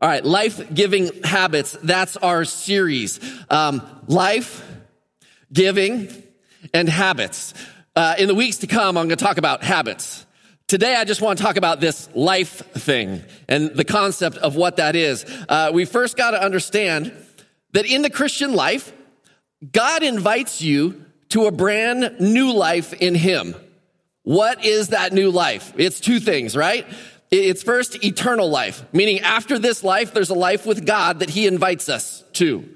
All right, life giving habits. That's our series. Um, life, giving, and habits. Uh, in the weeks to come, I'm going to talk about habits. Today, I just want to talk about this life thing and the concept of what that is. Uh, we first got to understand that in the Christian life, God invites you to a brand new life in Him. What is that new life? It's two things, right? It's first eternal life, meaning after this life, there's a life with God that He invites us to.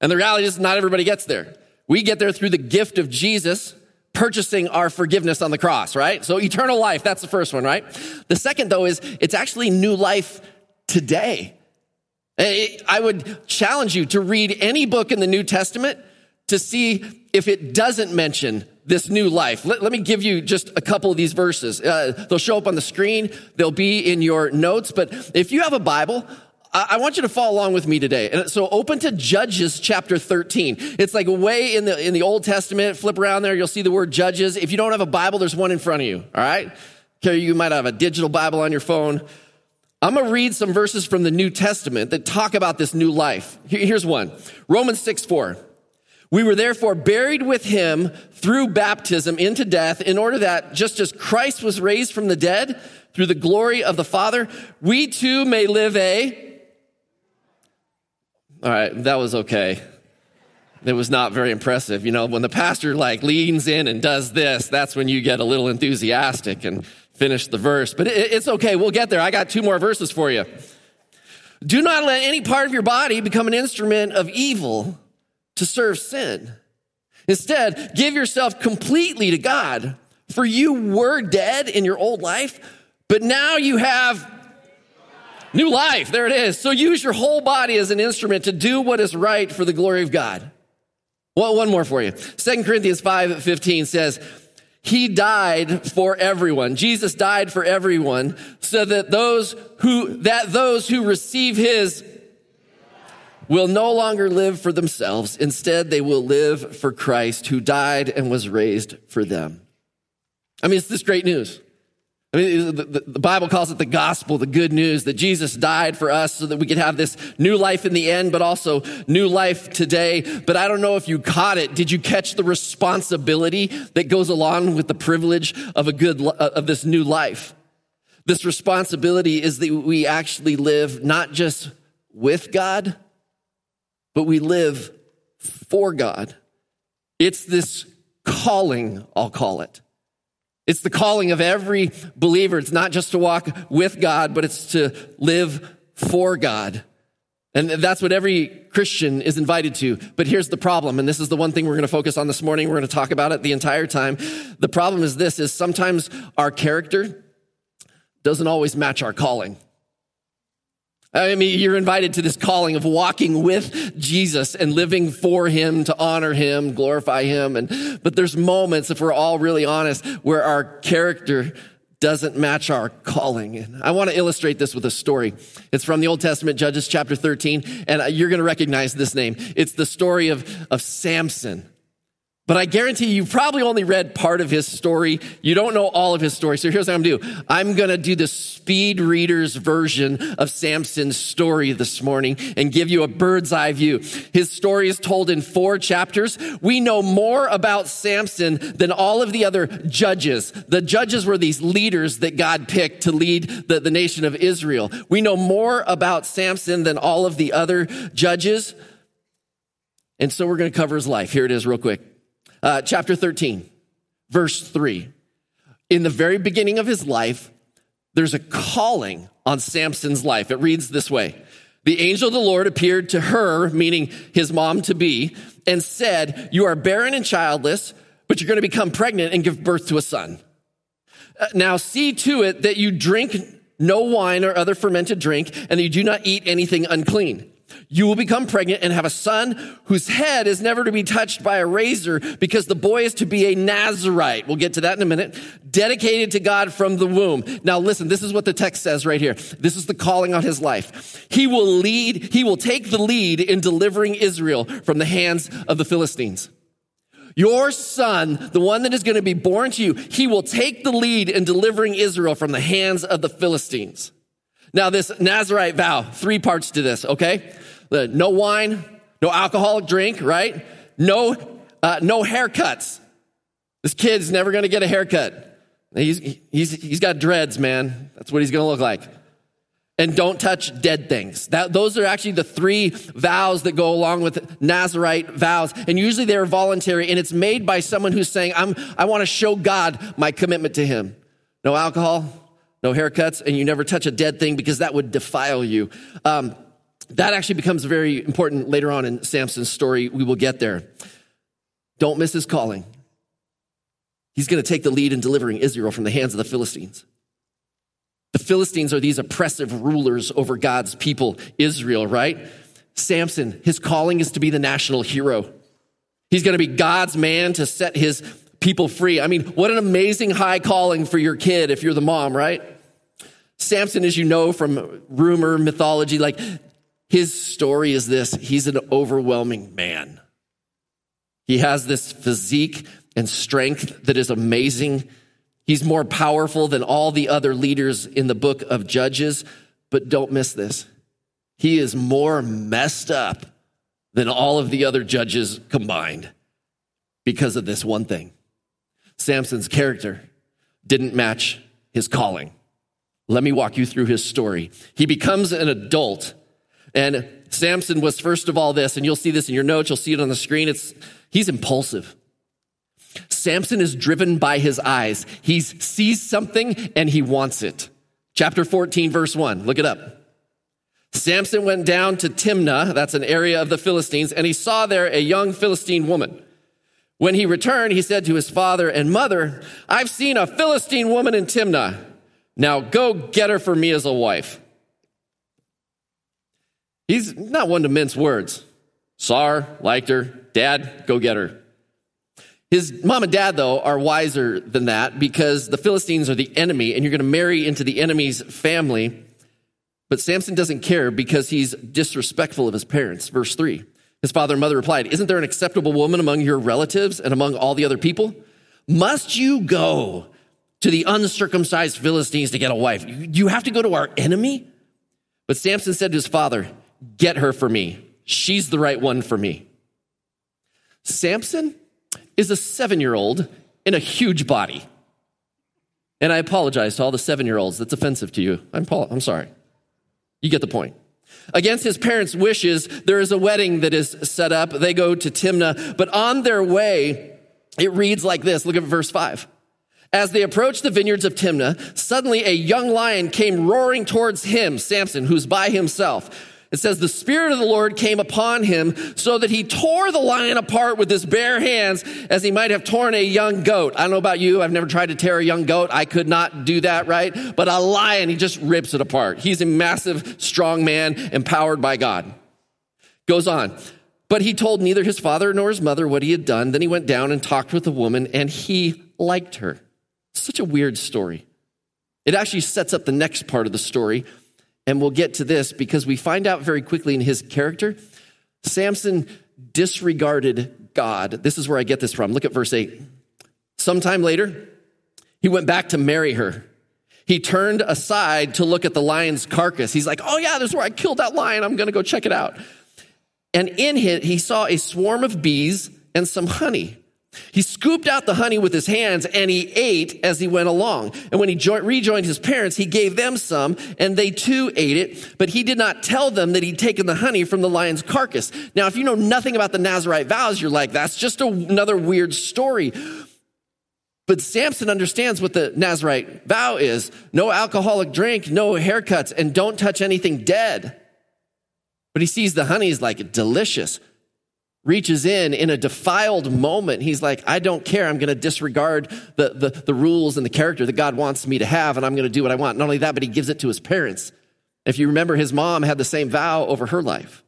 And the reality is, not everybody gets there. We get there through the gift of Jesus purchasing our forgiveness on the cross, right? So eternal life, that's the first one, right? The second, though, is it's actually new life today. I would challenge you to read any book in the New Testament to see if it doesn't mention this new life. Let, let, me give you just a couple of these verses. Uh, they'll show up on the screen. They'll be in your notes. But if you have a Bible, I, want you to follow along with me today. And so open to Judges chapter 13. It's like way in the, in the Old Testament. Flip around there. You'll see the word Judges. If you don't have a Bible, there's one in front of you. All right. Okay. You might have a digital Bible on your phone. I'm going to read some verses from the New Testament that talk about this new life. Here's one. Romans 6, 4. We were therefore buried with him through baptism into death in order that just as Christ was raised from the dead through the glory of the Father, we too may live a. All right, that was okay. It was not very impressive. You know, when the pastor like leans in and does this, that's when you get a little enthusiastic and finish the verse. But it's okay. We'll get there. I got two more verses for you. Do not let any part of your body become an instrument of evil to serve sin. Instead, give yourself completely to God, for you were dead in your old life, but now you have new life. There it is. So use your whole body as an instrument to do what is right for the glory of God. Well, one more for you. Second Corinthians 5 15 says, He died for everyone. Jesus died for everyone so that those who, that those who receive His will no longer live for themselves. Instead, they will live for Christ who died and was raised for them. I mean, it's this great news. I mean, the, the, Bible calls it the gospel, the good news that Jesus died for us so that we could have this new life in the end, but also new life today. But I don't know if you caught it. Did you catch the responsibility that goes along with the privilege of a good, uh, of this new life? This responsibility is that we actually live not just with God, but we live for God. It's this calling, I'll call it. It's the calling of every believer. It's not just to walk with God, but it's to live for God. And that's what every Christian is invited to. But here's the problem, and this is the one thing we're going to focus on this morning. We're going to talk about it the entire time. The problem is this is sometimes our character doesn't always match our calling. I mean, you're invited to this calling of walking with Jesus and living for him to honor him, glorify him. And, but there's moments, if we're all really honest, where our character doesn't match our calling. And I want to illustrate this with a story. It's from the Old Testament, Judges chapter 13, and you're going to recognize this name. It's the story of, of Samson. But I guarantee you probably only read part of his story. You don't know all of his story. So here's what I'm gonna do. I'm gonna do the speed reader's version of Samson's story this morning and give you a bird's eye view. His story is told in four chapters. We know more about Samson than all of the other judges. The judges were these leaders that God picked to lead the, the nation of Israel. We know more about Samson than all of the other judges. And so we're gonna cover his life. Here it is real quick. Uh, chapter 13, verse 3. In the very beginning of his life, there's a calling on Samson's life. It reads this way The angel of the Lord appeared to her, meaning his mom to be, and said, You are barren and childless, but you're going to become pregnant and give birth to a son. Uh, now see to it that you drink no wine or other fermented drink, and that you do not eat anything unclean. You will become pregnant and have a son whose head is never to be touched by a razor because the boy is to be a Nazarite. We'll get to that in a minute. Dedicated to God from the womb. Now listen, this is what the text says right here. This is the calling on his life. He will lead, he will take the lead in delivering Israel from the hands of the Philistines. Your son, the one that is going to be born to you, he will take the lead in delivering Israel from the hands of the Philistines. Now, this Nazarite vow, three parts to this, okay? No wine, no alcoholic drink, right? No, uh, no haircuts. This kid's never going to get a haircut. He's, he's, he's got dreads, man. That's what he's going to look like. And don't touch dead things. That, those are actually the three vows that go along with Nazarite vows. And usually they're voluntary and it's made by someone who's saying, I'm, I want to show God my commitment to him. No alcohol, no haircuts, and you never touch a dead thing because that would defile you. Um, that actually becomes very important later on in Samson's story. We will get there. Don't miss his calling. He's going to take the lead in delivering Israel from the hands of the Philistines. The Philistines are these oppressive rulers over God's people, Israel, right? Samson, his calling is to be the national hero. He's going to be God's man to set his people free. I mean, what an amazing high calling for your kid if you're the mom, right? Samson, as you know from rumor, mythology, like his story is this he's an overwhelming man. He has this physique and strength that is amazing. He's more powerful than all the other leaders in the book of Judges, but don't miss this. He is more messed up than all of the other judges combined because of this one thing. Samson's character didn't match his calling. Let me walk you through his story. He becomes an adult, and Samson was first of all this, and you'll see this in your notes, you'll see it on the screen. It's he's impulsive. Samson is driven by his eyes. He sees something and he wants it. Chapter 14, verse 1. Look it up. Samson went down to Timnah, that's an area of the Philistines, and he saw there a young Philistine woman. When he returned, he said to his father and mother, I've seen a Philistine woman in Timnah. Now go get her for me as a wife. He's not one to mince words. Saw her, liked her, dad, go get her. His mom and dad, though, are wiser than that because the Philistines are the enemy and you're going to marry into the enemy's family. But Samson doesn't care because he's disrespectful of his parents. Verse 3. His father and mother replied, Isn't there an acceptable woman among your relatives and among all the other people? Must you go to the uncircumcised Philistines to get a wife? You have to go to our enemy? But Samson said to his father, Get her for me. She's the right one for me. Samson is a seven year old in a huge body. And I apologize to all the seven year olds. That's offensive to you. I'm, Paul, I'm sorry. You get the point. Against his parents' wishes, there is a wedding that is set up. They go to Timnah, but on their way, it reads like this. Look at verse five. As they approached the vineyards of Timnah, suddenly a young lion came roaring towards him, Samson, who's by himself. It says, the Spirit of the Lord came upon him so that he tore the lion apart with his bare hands as he might have torn a young goat. I don't know about you. I've never tried to tear a young goat. I could not do that, right? But a lion, he just rips it apart. He's a massive, strong man empowered by God. Goes on. But he told neither his father nor his mother what he had done. Then he went down and talked with the woman and he liked her. Such a weird story. It actually sets up the next part of the story and we'll get to this because we find out very quickly in his character, Samson disregarded God. This is where I get this from. Look at verse 8. Sometime later, he went back to marry her. He turned aside to look at the lion's carcass. He's like, oh, yeah, this is where I killed that lion. I'm going to go check it out. And in it, he saw a swarm of bees and some honey. He scooped out the honey with his hands and he ate as he went along. And when he rejoined his parents, he gave them some and they too ate it, but he did not tell them that he'd taken the honey from the lion's carcass. Now, if you know nothing about the Nazarite vows, you're like, that's just a, another weird story. But Samson understands what the Nazarite vow is no alcoholic drink, no haircuts, and don't touch anything dead. But he sees the honey is like delicious reaches in in a defiled moment. He's like, I don't care. I'm going to disregard the, the, the, rules and the character that God wants me to have, and I'm going to do what I want. Not only that, but he gives it to his parents. If you remember, his mom had the same vow over her life.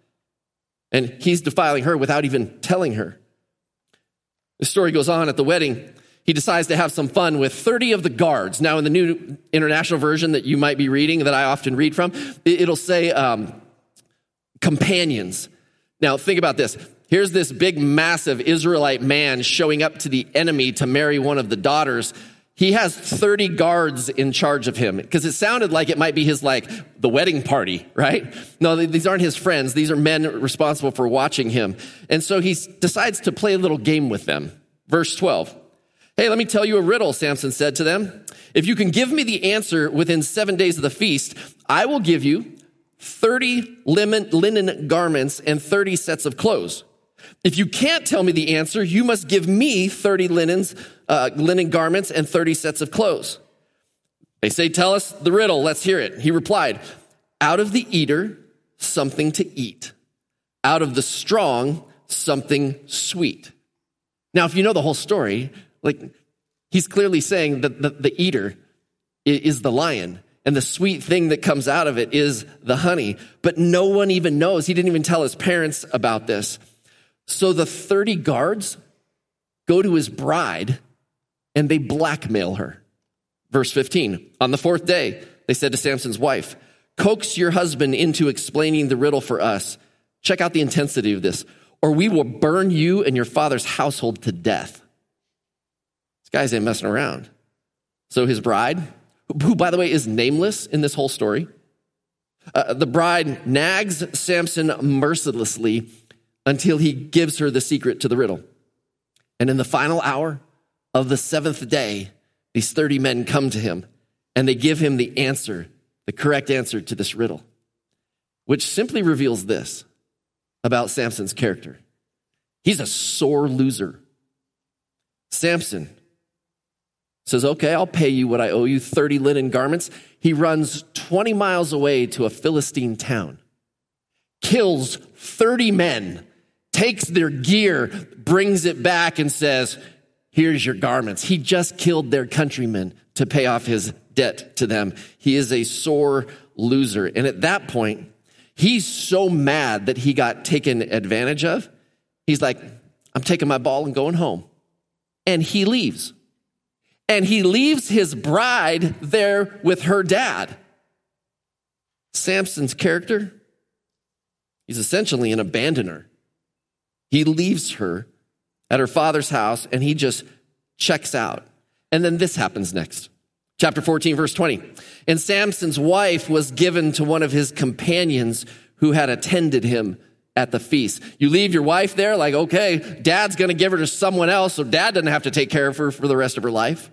And he's defiling her without even telling her. The story goes on at the wedding. He decides to have some fun with 30 of the guards. Now, in the New International Version that you might be reading, that I often read from, it'll say um, companions. Now, think about this. Here's this big, massive Israelite man showing up to the enemy to marry one of the daughters. He has 30 guards in charge of him because it sounded like it might be his, like, the wedding party, right? No, these aren't his friends. These are men responsible for watching him. And so he decides to play a little game with them. Verse 12. Hey, let me tell you a riddle, Samson said to them. If you can give me the answer within seven days of the feast, I will give you 30 linen garments and 30 sets of clothes. If you can't tell me the answer, you must give me 30 linens, uh, linen garments and 30 sets of clothes. They say, Tell us the riddle. Let's hear it. He replied, Out of the eater, something to eat. Out of the strong, something sweet. Now, if you know the whole story, like, he's clearly saying that the, the eater is the lion and the sweet thing that comes out of it is the honey. But no one even knows. He didn't even tell his parents about this. So the 30 guards go to his bride and they blackmail her. Verse 15 On the fourth day, they said to Samson's wife, Coax your husband into explaining the riddle for us. Check out the intensity of this, or we will burn you and your father's household to death This guys ain't messing around. So his bride, who, by the way, is nameless in this whole story, uh, the bride nags Samson mercilessly until he gives her the secret to the riddle. And in the final hour of the seventh day, these 30 men come to him and they give him the answer, the correct answer to this riddle, which simply reveals this about Samson's character. He's a sore loser. Samson says, Okay, I'll pay you what I owe you 30 linen garments. He runs 20 miles away to a Philistine town, kills 30 men, takes their gear, brings it back, and says, Here's your garments. He just killed their countrymen to pay off his debt to them. He is a sore loser. And at that point, he's so mad that he got taken advantage of. He's like, I'm taking my ball and going home. And he leaves and he leaves his bride there with her dad. Samson's character, he's essentially an abandoner. He leaves her at her father's house and he just checks out. And then this happens next. Chapter 14, verse 20. And Samson's wife was given to one of his companions who had attended him at the feast. You leave your wife there, like, okay, dad's gonna give her to someone else, so dad doesn't have to take care of her for the rest of her life.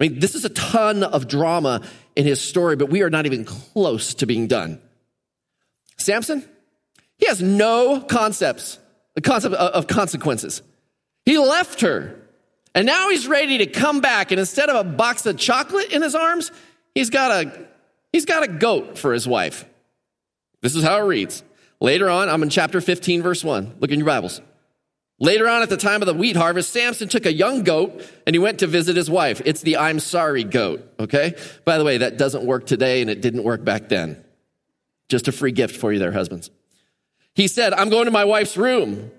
I mean, this is a ton of drama in his story, but we are not even close to being done. Samson, he has no concepts, the concept of consequences. He left her, and now he's ready to come back. And instead of a box of chocolate in his arms, he's got a he's got a goat for his wife. This is how it reads. Later on, I'm in chapter 15, verse 1. Look in your Bibles. Later on, at the time of the wheat harvest, Samson took a young goat and he went to visit his wife. It's the I'm sorry goat, okay? By the way, that doesn't work today and it didn't work back then. Just a free gift for you there, husbands. He said, I'm going to my wife's room,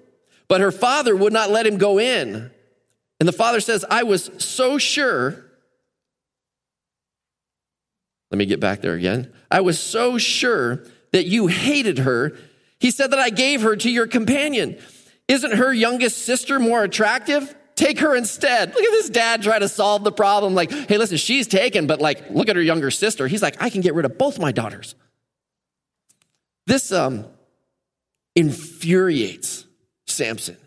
but her father would not let him go in. And the father says, I was so sure. Let me get back there again. I was so sure that you hated her. He said that I gave her to your companion. Isn't her youngest sister more attractive? Take her instead. Look at this dad try to solve the problem. Like, hey, listen, she's taken, but like, look at her younger sister. He's like, I can get rid of both my daughters. This um, infuriates Samson.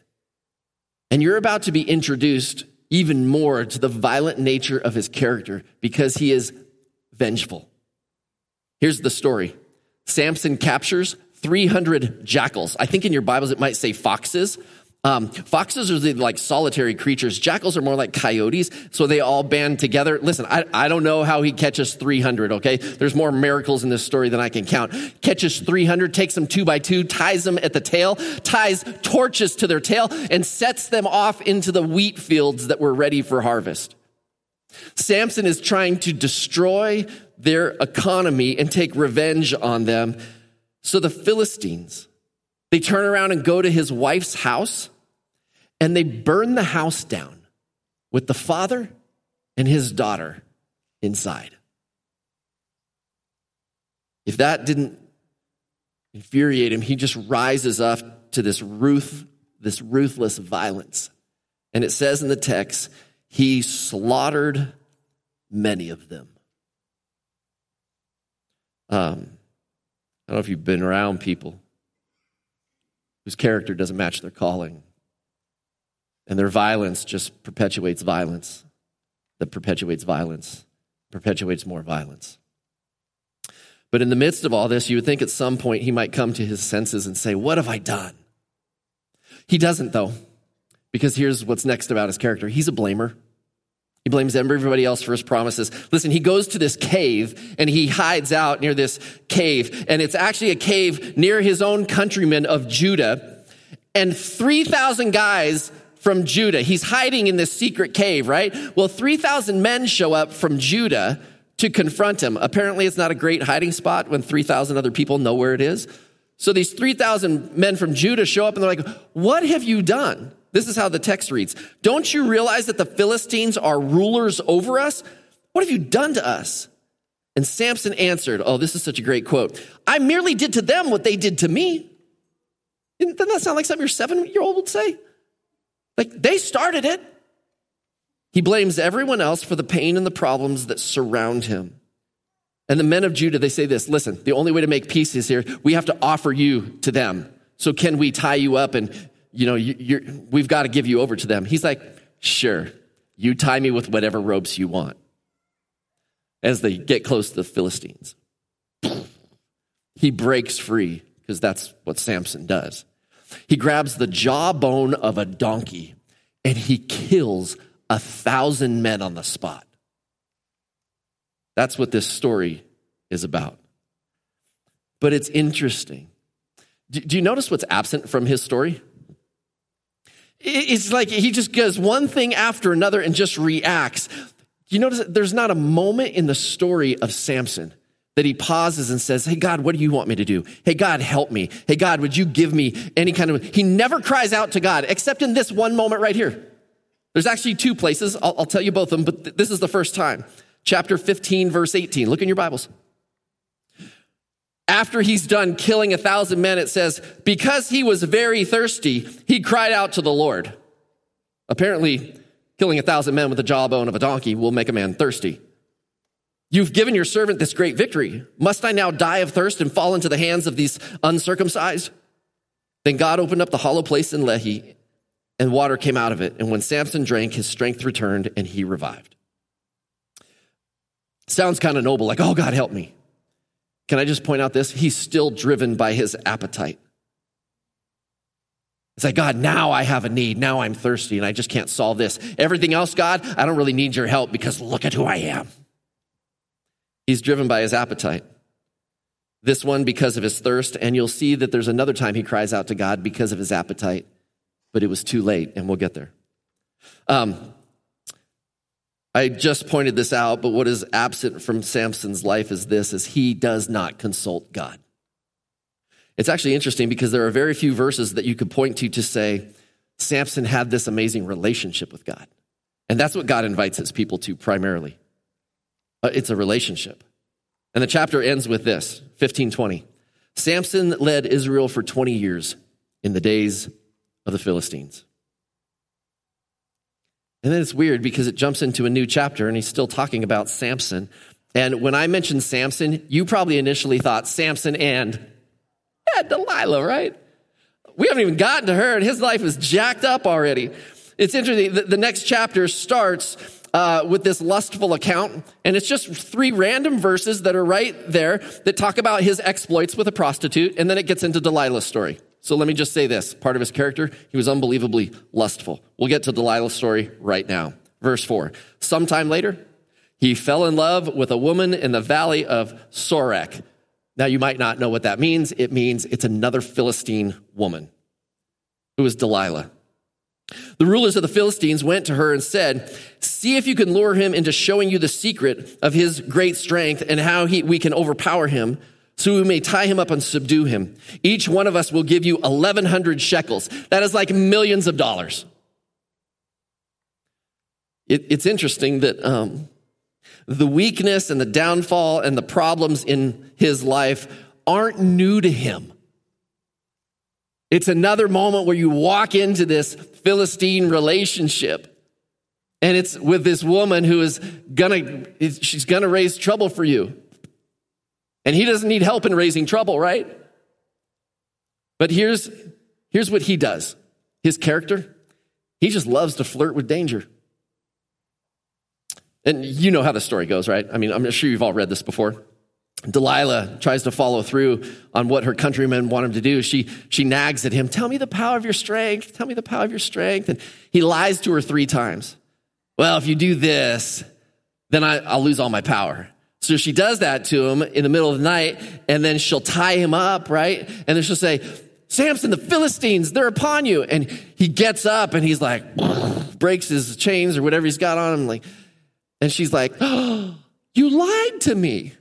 And you're about to be introduced even more to the violent nature of his character because he is vengeful. Here's the story Samson captures 300 jackals. I think in your Bibles it might say foxes. Um, foxes are the like solitary creatures. Jackals are more like coyotes, so they all band together. Listen, I, I don't know how he catches 300, okay? There's more miracles in this story than I can count. Catches 300, takes them two by two, ties them at the tail, ties torches to their tail, and sets them off into the wheat fields that were ready for harvest. Samson is trying to destroy their economy and take revenge on them so the Philistines They turn around and go to his wife's house and they burn the house down with the father and his daughter inside. If that didn't infuriate him, he just rises up to this ruth, this ruthless violence. And it says in the text, he slaughtered many of them. Um, I don't know if you've been around people whose character doesn't match their calling. And their violence just perpetuates violence, that perpetuates violence, perpetuates more violence. But in the midst of all this, you would think at some point he might come to his senses and say, What have I done? He doesn't, though, because here's what's next about his character he's a blamer. He blames everybody else for his promises. Listen, he goes to this cave and he hides out near this cave. And it's actually a cave near his own countrymen of Judah. And 3,000 guys from Judah. He's hiding in this secret cave, right? Well, 3,000 men show up from Judah to confront him. Apparently, it's not a great hiding spot when 3,000 other people know where it is. So these 3,000 men from Judah show up and they're like, What have you done? This is how the text reads. Don't you realize that the Philistines are rulers over us? What have you done to us? And Samson answered, Oh, this is such a great quote. I merely did to them what they did to me. Doesn't that sound like something your seven year old would say? Like they started it. He blames everyone else for the pain and the problems that surround him. And the men of Judah, they say this listen, the only way to make peace is here, we have to offer you to them. So can we tie you up and you know, you, we've got to give you over to them. He's like, sure, you tie me with whatever ropes you want. As they get close to the Philistines, he breaks free because that's what Samson does. He grabs the jawbone of a donkey and he kills a thousand men on the spot. That's what this story is about. But it's interesting. Do, you notice what's absent from his story? It's like he just goes one thing after another and just reacts. You notice there's not a moment in the story of Samson that he pauses and says, Hey, God, what do you want me to do? Hey, God, help me. Hey, God, would you give me any kind of. He never cries out to God, except in this one moment right here. There's actually two places. I'll, I'll tell you both of them, but th- this is the first time. Chapter 15, verse 18. Look in your Bibles. After he's done killing a thousand men, it says, because he was very thirsty, he cried out to the Lord. Apparently, killing a thousand men with the jawbone of a donkey will make a man thirsty. You've given your servant this great victory. Must I now die of thirst and fall into the hands of these uncircumcised? Then God opened up the hollow place in Lehi, and water came out of it. And when Samson drank, his strength returned and he revived. Sounds kind of noble, like, oh, God, help me. Can I just point out this? He's still driven by his appetite. It's like, God, now I have a need. Now I'm thirsty and I just can't solve this. Everything else, God, I don't really need your help because look at who I am. He's driven by his appetite. This one because of his thirst. And you'll see that there's another time he cries out to God because of his appetite, but it was too late, and we'll get there. Um, I just pointed this out, but what is absent from Samson's life is this is he does not consult God. It's actually interesting because there are very few verses that you could point to to say Samson had this amazing relationship with God. And that's what God invites his people to primarily. Uh, it's a relationship. And the chapter ends with this 1520. Samson led Israel for 20 years in the days of the Philistines. And then it's weird because it jumps into a new chapter and he's still talking about Samson. And when I mentioned Samson, you probably initially thought Samson and yeah, Delilah, right? We haven't even gotten to her and his life is jacked up already. It's interesting. The, the next chapter starts uh, with this lustful account, and it's just three random verses that are right there that talk about his exploits with a prostitute, and then it gets into Delilah's story. So let me just say this part of his character, he was unbelievably lustful. We'll get to Delilah's story right now. Verse 4. Sometime later, he fell in love with a woman in the valley of Sorek. Now, you might not know what that means. It means it's another Philistine woman who is Delilah. The rulers of the Philistines went to her and said, See if you can lure him into showing you the secret of his great strength and how he, we can overpower him so we may tie him up and subdue him. Each one of us will give you 1,100 shekels. That is like millions of dollars. It, it's interesting that um, the weakness and the downfall and the problems in his life aren't new to him. It's another moment where you walk into this Philistine relationship. And it's with this woman who is gonna, she's gonna raise trouble for you. And he doesn't need help in raising trouble, right? But here's, here's what he does his character, he just loves to flirt with danger. And you know how the story goes, right? I mean, I'm sure you've all read this before. Delilah tries to follow through on what her countrymen want him to do. She, she nags at him, Tell me the power of your strength. Tell me the power of your strength. And he lies to her three times. Well, if you do this, then I, I'll lose all my power. So she does that to him in the middle of the night, and then she'll tie him up, right? And then she'll say, Samson, the Philistines, they're upon you. And he gets up and he's like, breaks his chains or whatever he's got on him. Like, and she's like, oh, You lied to me.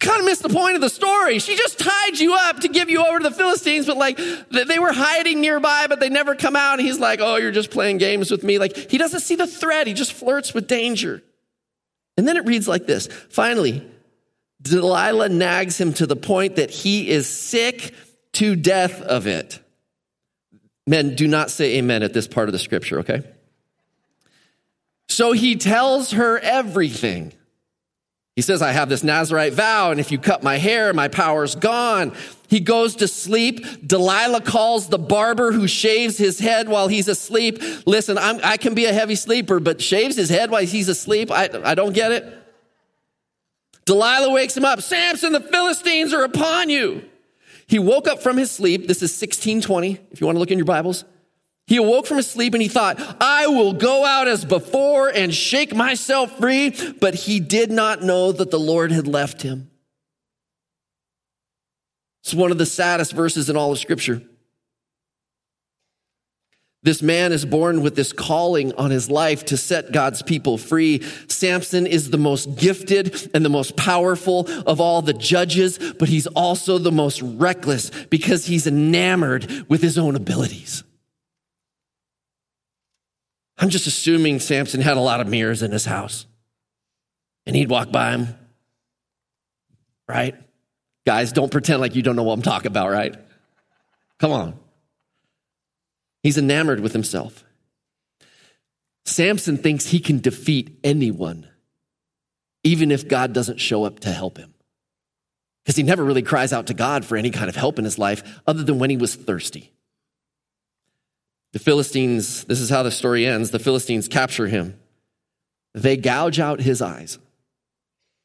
Kind of missed the point of the story. She just tied you up to give you over to the Philistines, but like they were hiding nearby, but they never come out. And he's like, Oh, you're just playing games with me. Like he doesn't see the threat. He just flirts with danger. And then it reads like this. Finally, Delilah nags him to the point that he is sick to death of it. Men, do not say amen at this part of the scripture, okay? So he tells her everything. He says, I have this Nazarite vow, and if you cut my hair, my power's gone. He goes to sleep. Delilah calls the barber who shaves his head while he's asleep. Listen, I'm, i can be a heavy sleeper, but shaves his head while he's asleep? I, I don't get it. Delilah wakes him up. Samson, the Philistines are upon you. He woke up from his sleep. This is 1620, if you want to look in your Bibles. He awoke from his sleep and he thought, I will go out as before and shake myself free. But he did not know that the Lord had left him. It's one of the saddest verses in all of Scripture. This man is born with this calling on his life to set God's people free. Samson is the most gifted and the most powerful of all the judges, but he's also the most reckless because he's enamored with his own abilities. I'm just assuming Samson had a lot of mirrors in his house. And he'd walk by him. Right? Guys, don't pretend like you don't know what I'm talking about, right? Come on. He's enamored with himself. Samson thinks he can defeat anyone, even if God doesn't show up to help him. Because he never really cries out to God for any kind of help in his life other than when he was thirsty. The Philistines, this is how the story ends the Philistines capture him. They gouge out his eyes.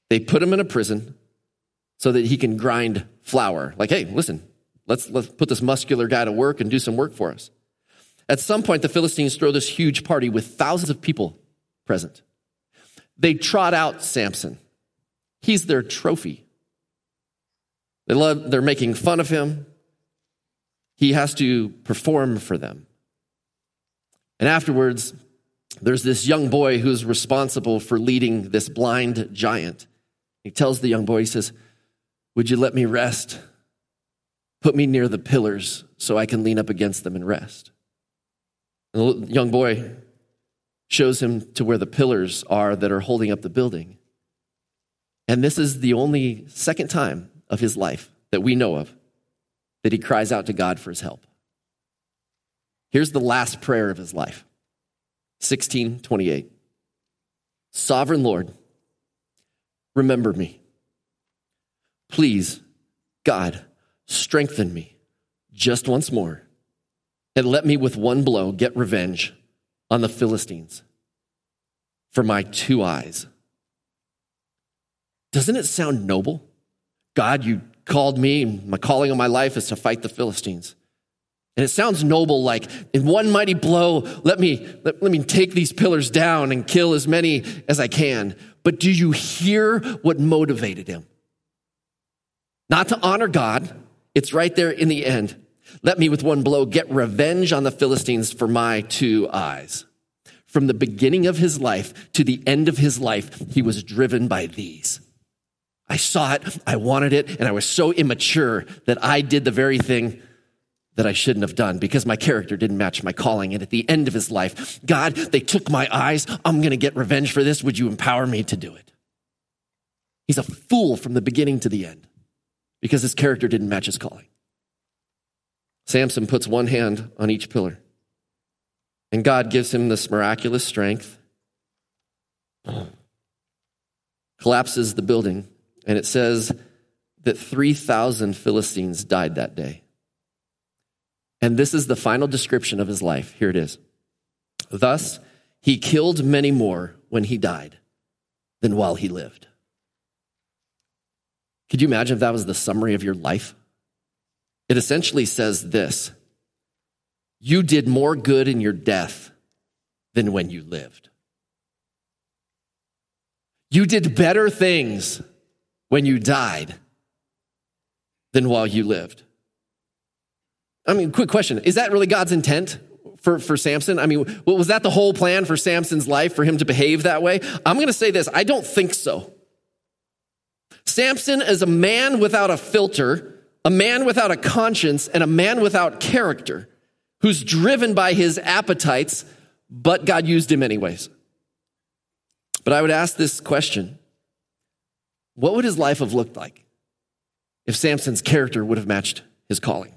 They put him in a prison so that he can grind flour. Like, hey, listen, let's, let's put this muscular guy to work and do some work for us. At some point, the Philistines throw this huge party with thousands of people present. They trot out Samson. He's their trophy. They love, they're making fun of him. He has to perform for them. And afterwards, there's this young boy who's responsible for leading this blind giant. He tells the young boy, he says, Would you let me rest? Put me near the pillars so I can lean up against them and rest. And the young boy shows him to where the pillars are that are holding up the building. And this is the only second time of his life that we know of that he cries out to God for his help. Here's the last prayer of his life 1628. Sovereign Lord, remember me. Please, God, strengthen me just once more and let me with one blow get revenge on the Philistines for my two eyes. Doesn't it sound noble? God, you called me, my calling on my life is to fight the Philistines. And it sounds noble, like in one mighty blow, let me, let, let, me take these pillars down and kill as many as I can. But do you hear what motivated him? Not to honor God. It's right there in the end. Let me with one blow get revenge on the Philistines for my two eyes. From the beginning of his life to the end of his life, he was driven by these. I saw it, I wanted it, and I was so immature that I did the very thing that I shouldn't have done because my character didn't match my calling. And at the end of his life, God, they took my eyes. I'm going to get revenge for this. Would you empower me to do it? He's a fool from the beginning to the end because his character didn't match his calling. Samson puts one hand on each pillar, and God gives him this miraculous strength, collapses the building, and it says that 3,000 Philistines died that day. And this is the final description of his life. Here it is. Thus, he killed many more when he died than while he lived. Could you imagine if that was the summary of your life? It essentially says this You did more good in your death than when you lived. You did better things when you died than while you lived. I mean, quick question. Is that really God's intent for, for Samson? I mean, was that the whole plan for Samson's life for him to behave that way? I'm going to say this I don't think so. Samson is a man without a filter, a man without a conscience, and a man without character who's driven by his appetites, but God used him anyways. But I would ask this question What would his life have looked like if Samson's character would have matched his calling?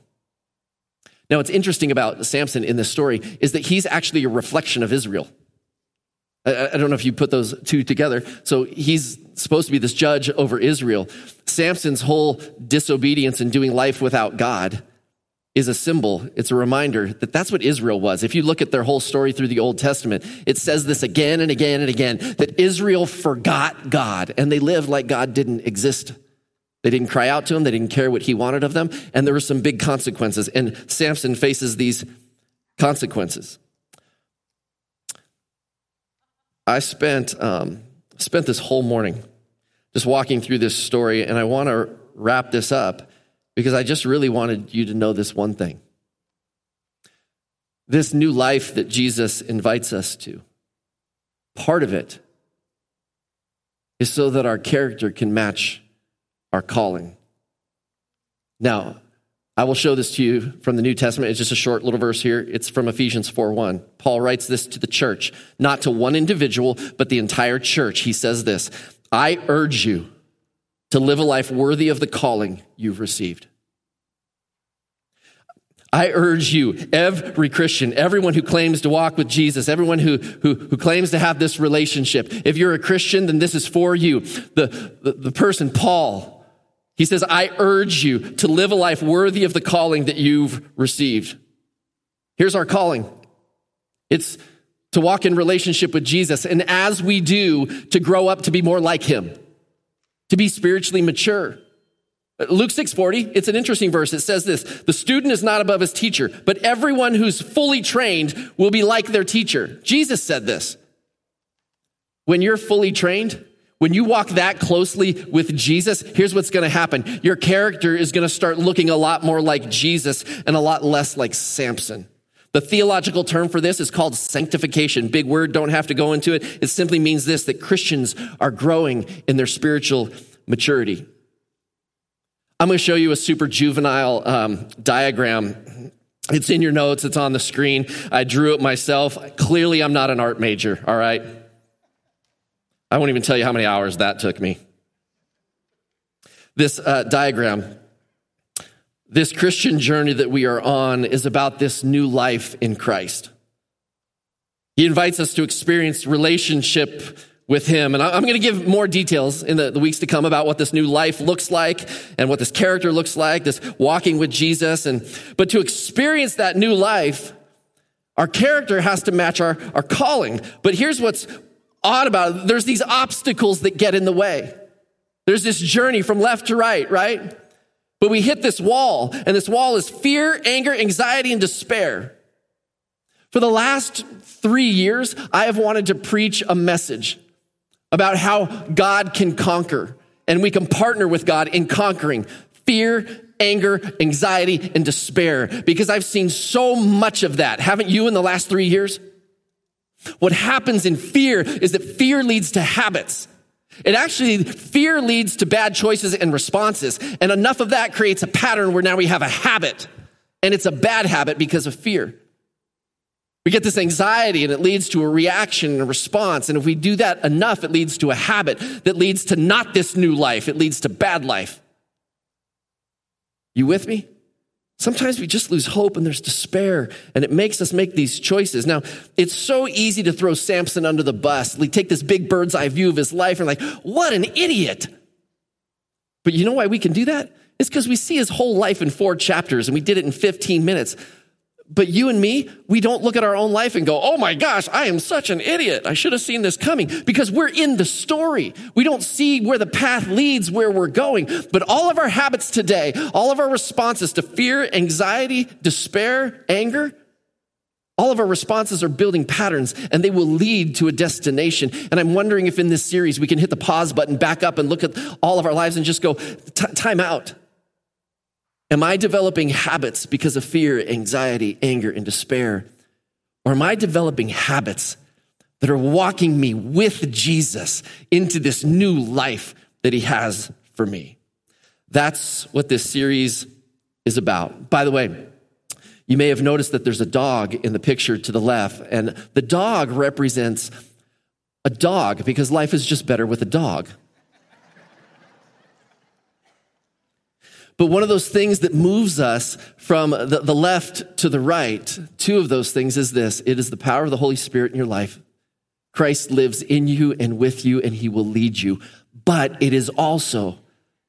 Now, what's interesting about Samson in this story is that he's actually a reflection of Israel. I, I don't know if you put those two together. So he's supposed to be this judge over Israel. Samson's whole disobedience and doing life without God is a symbol. It's a reminder that that's what Israel was. If you look at their whole story through the Old Testament, it says this again and again and again that Israel forgot God and they lived like God didn't exist. They didn't cry out to him. They didn't care what he wanted of them. And there were some big consequences. And Samson faces these consequences. I spent, um, spent this whole morning just walking through this story, and I want to wrap this up because I just really wanted you to know this one thing. This new life that Jesus invites us to, part of it is so that our character can match our calling. Now, I will show this to you from the New Testament. It's just a short little verse here. It's from Ephesians 4 1. Paul writes this to the church, not to one individual, but the entire church. He says this I urge you to live a life worthy of the calling you've received. I urge you, every Christian, everyone who claims to walk with Jesus, everyone who, who, who claims to have this relationship, if you're a Christian, then this is for you. The, the, the person, Paul, he says, I urge you to live a life worthy of the calling that you've received. Here's our calling. It's to walk in relationship with Jesus. And as we do, to grow up to be more like him, to be spiritually mature. Luke 6:40, it's an interesting verse. It says this, the student is not above his teacher, but everyone who's fully trained will be like their teacher. Jesus said this. When you're fully trained, when you walk that closely with Jesus, here's what's going to happen. Your character is going to start looking a lot more like Jesus and a lot less like Samson. The theological term for this is called sanctification. Big word, don't have to go into it. It simply means this, that Christians are growing in their spiritual maturity. I'm going to show you a super juvenile um, diagram. It's in your notes. It's on the screen. I drew it myself. Clearly, I'm not an art major. All right. I won't even tell you how many hours that took me. This uh, diagram, this Christian journey that we are on, is about this new life in Christ. He invites us to experience relationship with him. And I'm going to give more details in the, the, weeks to come about what this new life looks like and what this character looks like, this walking with Jesus. And, but to experience that new life, our character has to match our, our calling. But here's what's about it. There's these obstacles that get in the way. There's this journey from left to right, right? But we hit this wall, and this wall is fear, anger, anxiety, and despair. For the last three years, I have wanted to preach a message about how God can conquer, and we can partner with God in conquering fear, anger, anxiety, and despair, because I've seen so much of that. Haven't you in the last three years? What happens in fear is that fear leads to habits. It actually, fear leads to bad choices and responses. And enough of that creates a pattern where now we have a habit. And it's a bad habit because of fear. We get this anxiety and it leads to a reaction and a response. And if we do that enough, it leads to a habit that leads to not this new life, it leads to bad life. You with me? Sometimes we just lose hope and there's despair and it makes us make these choices. Now, it's so easy to throw Samson under the bus. We take this big bird's eye view of his life and like, what an idiot. But you know why we can do that? It's because we see his whole life in four chapters and we did it in 15 minutes. But you and me, we don't look at our own life and go, oh my gosh, I am such an idiot. I should have seen this coming because we're in the story. We don't see where the path leads, where we're going. But all of our habits today, all of our responses to fear, anxiety, despair, anger, all of our responses are building patterns and they will lead to a destination. And I'm wondering if in this series we can hit the pause button, back up and look at all of our lives and just go, time out. Am I developing habits because of fear, anxiety, anger, and despair? Or am I developing habits that are walking me with Jesus into this new life that he has for me? That's what this series is about. By the way, you may have noticed that there's a dog in the picture to the left, and the dog represents a dog because life is just better with a dog. But one of those things that moves us from the, the, left to the right, two of those things is this it is the power of the Holy Spirit in your life. Christ lives in you and with you, and he will lead you. But it is also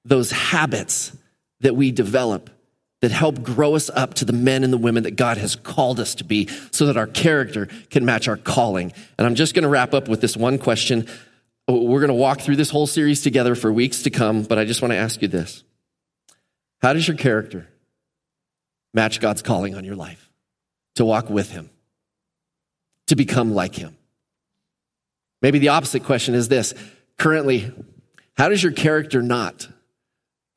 those habits that we develop that help grow us up to the men and the women that God has called us to be so that our character can match our calling. And I'm just going to wrap up with this one question. We're going to walk through this whole series together for weeks to come, but I just want to ask you this. How does your character match God's calling on your life? To walk with Him, to become like Him. Maybe the opposite question is this currently, how does your character not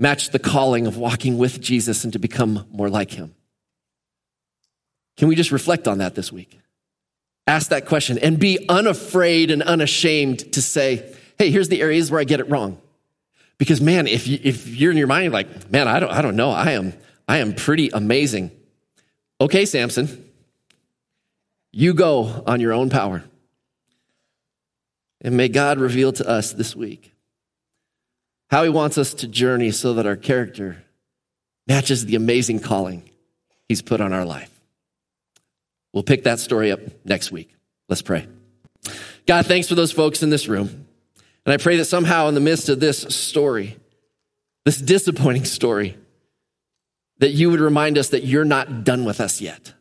match the calling of walking with Jesus and to become more like Him? Can we just reflect on that this week? Ask that question and be unafraid and unashamed to say, hey, here's the areas where I get it wrong. Because man, if you, if you're in your mind like, man, I don't I don't know, I am I am pretty amazing. Okay, Samson, you go on your own power. And may God reveal to us this week how he wants us to journey so that our character matches the amazing calling he's put on our life. We'll pick that story up next week. Let's pray. God, thanks for those folks in this room. And I pray that somehow in the midst of this story, this disappointing story, that you would remind us that you're not done with us yet.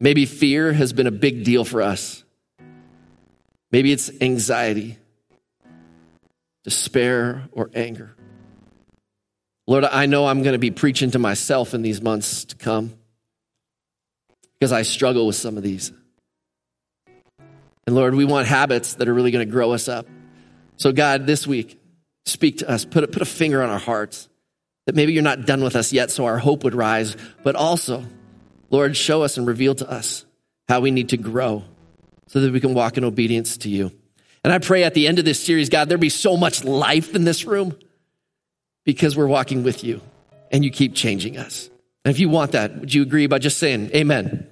Maybe fear has been a big deal for us. Maybe it's anxiety, despair, or anger. Lord, I know I'm going to be preaching to myself in these months to come because I struggle with some of these. And Lord, we want habits that are really going to grow us up. So, God, this week, speak to us. Put a, put a finger on our hearts that maybe you're not done with us yet, so our hope would rise. But also, Lord, show us and reveal to us how we need to grow so that we can walk in obedience to you. And I pray at the end of this series, God, there be so much life in this room because we're walking with you and you keep changing us. And if you want that, would you agree by just saying amen?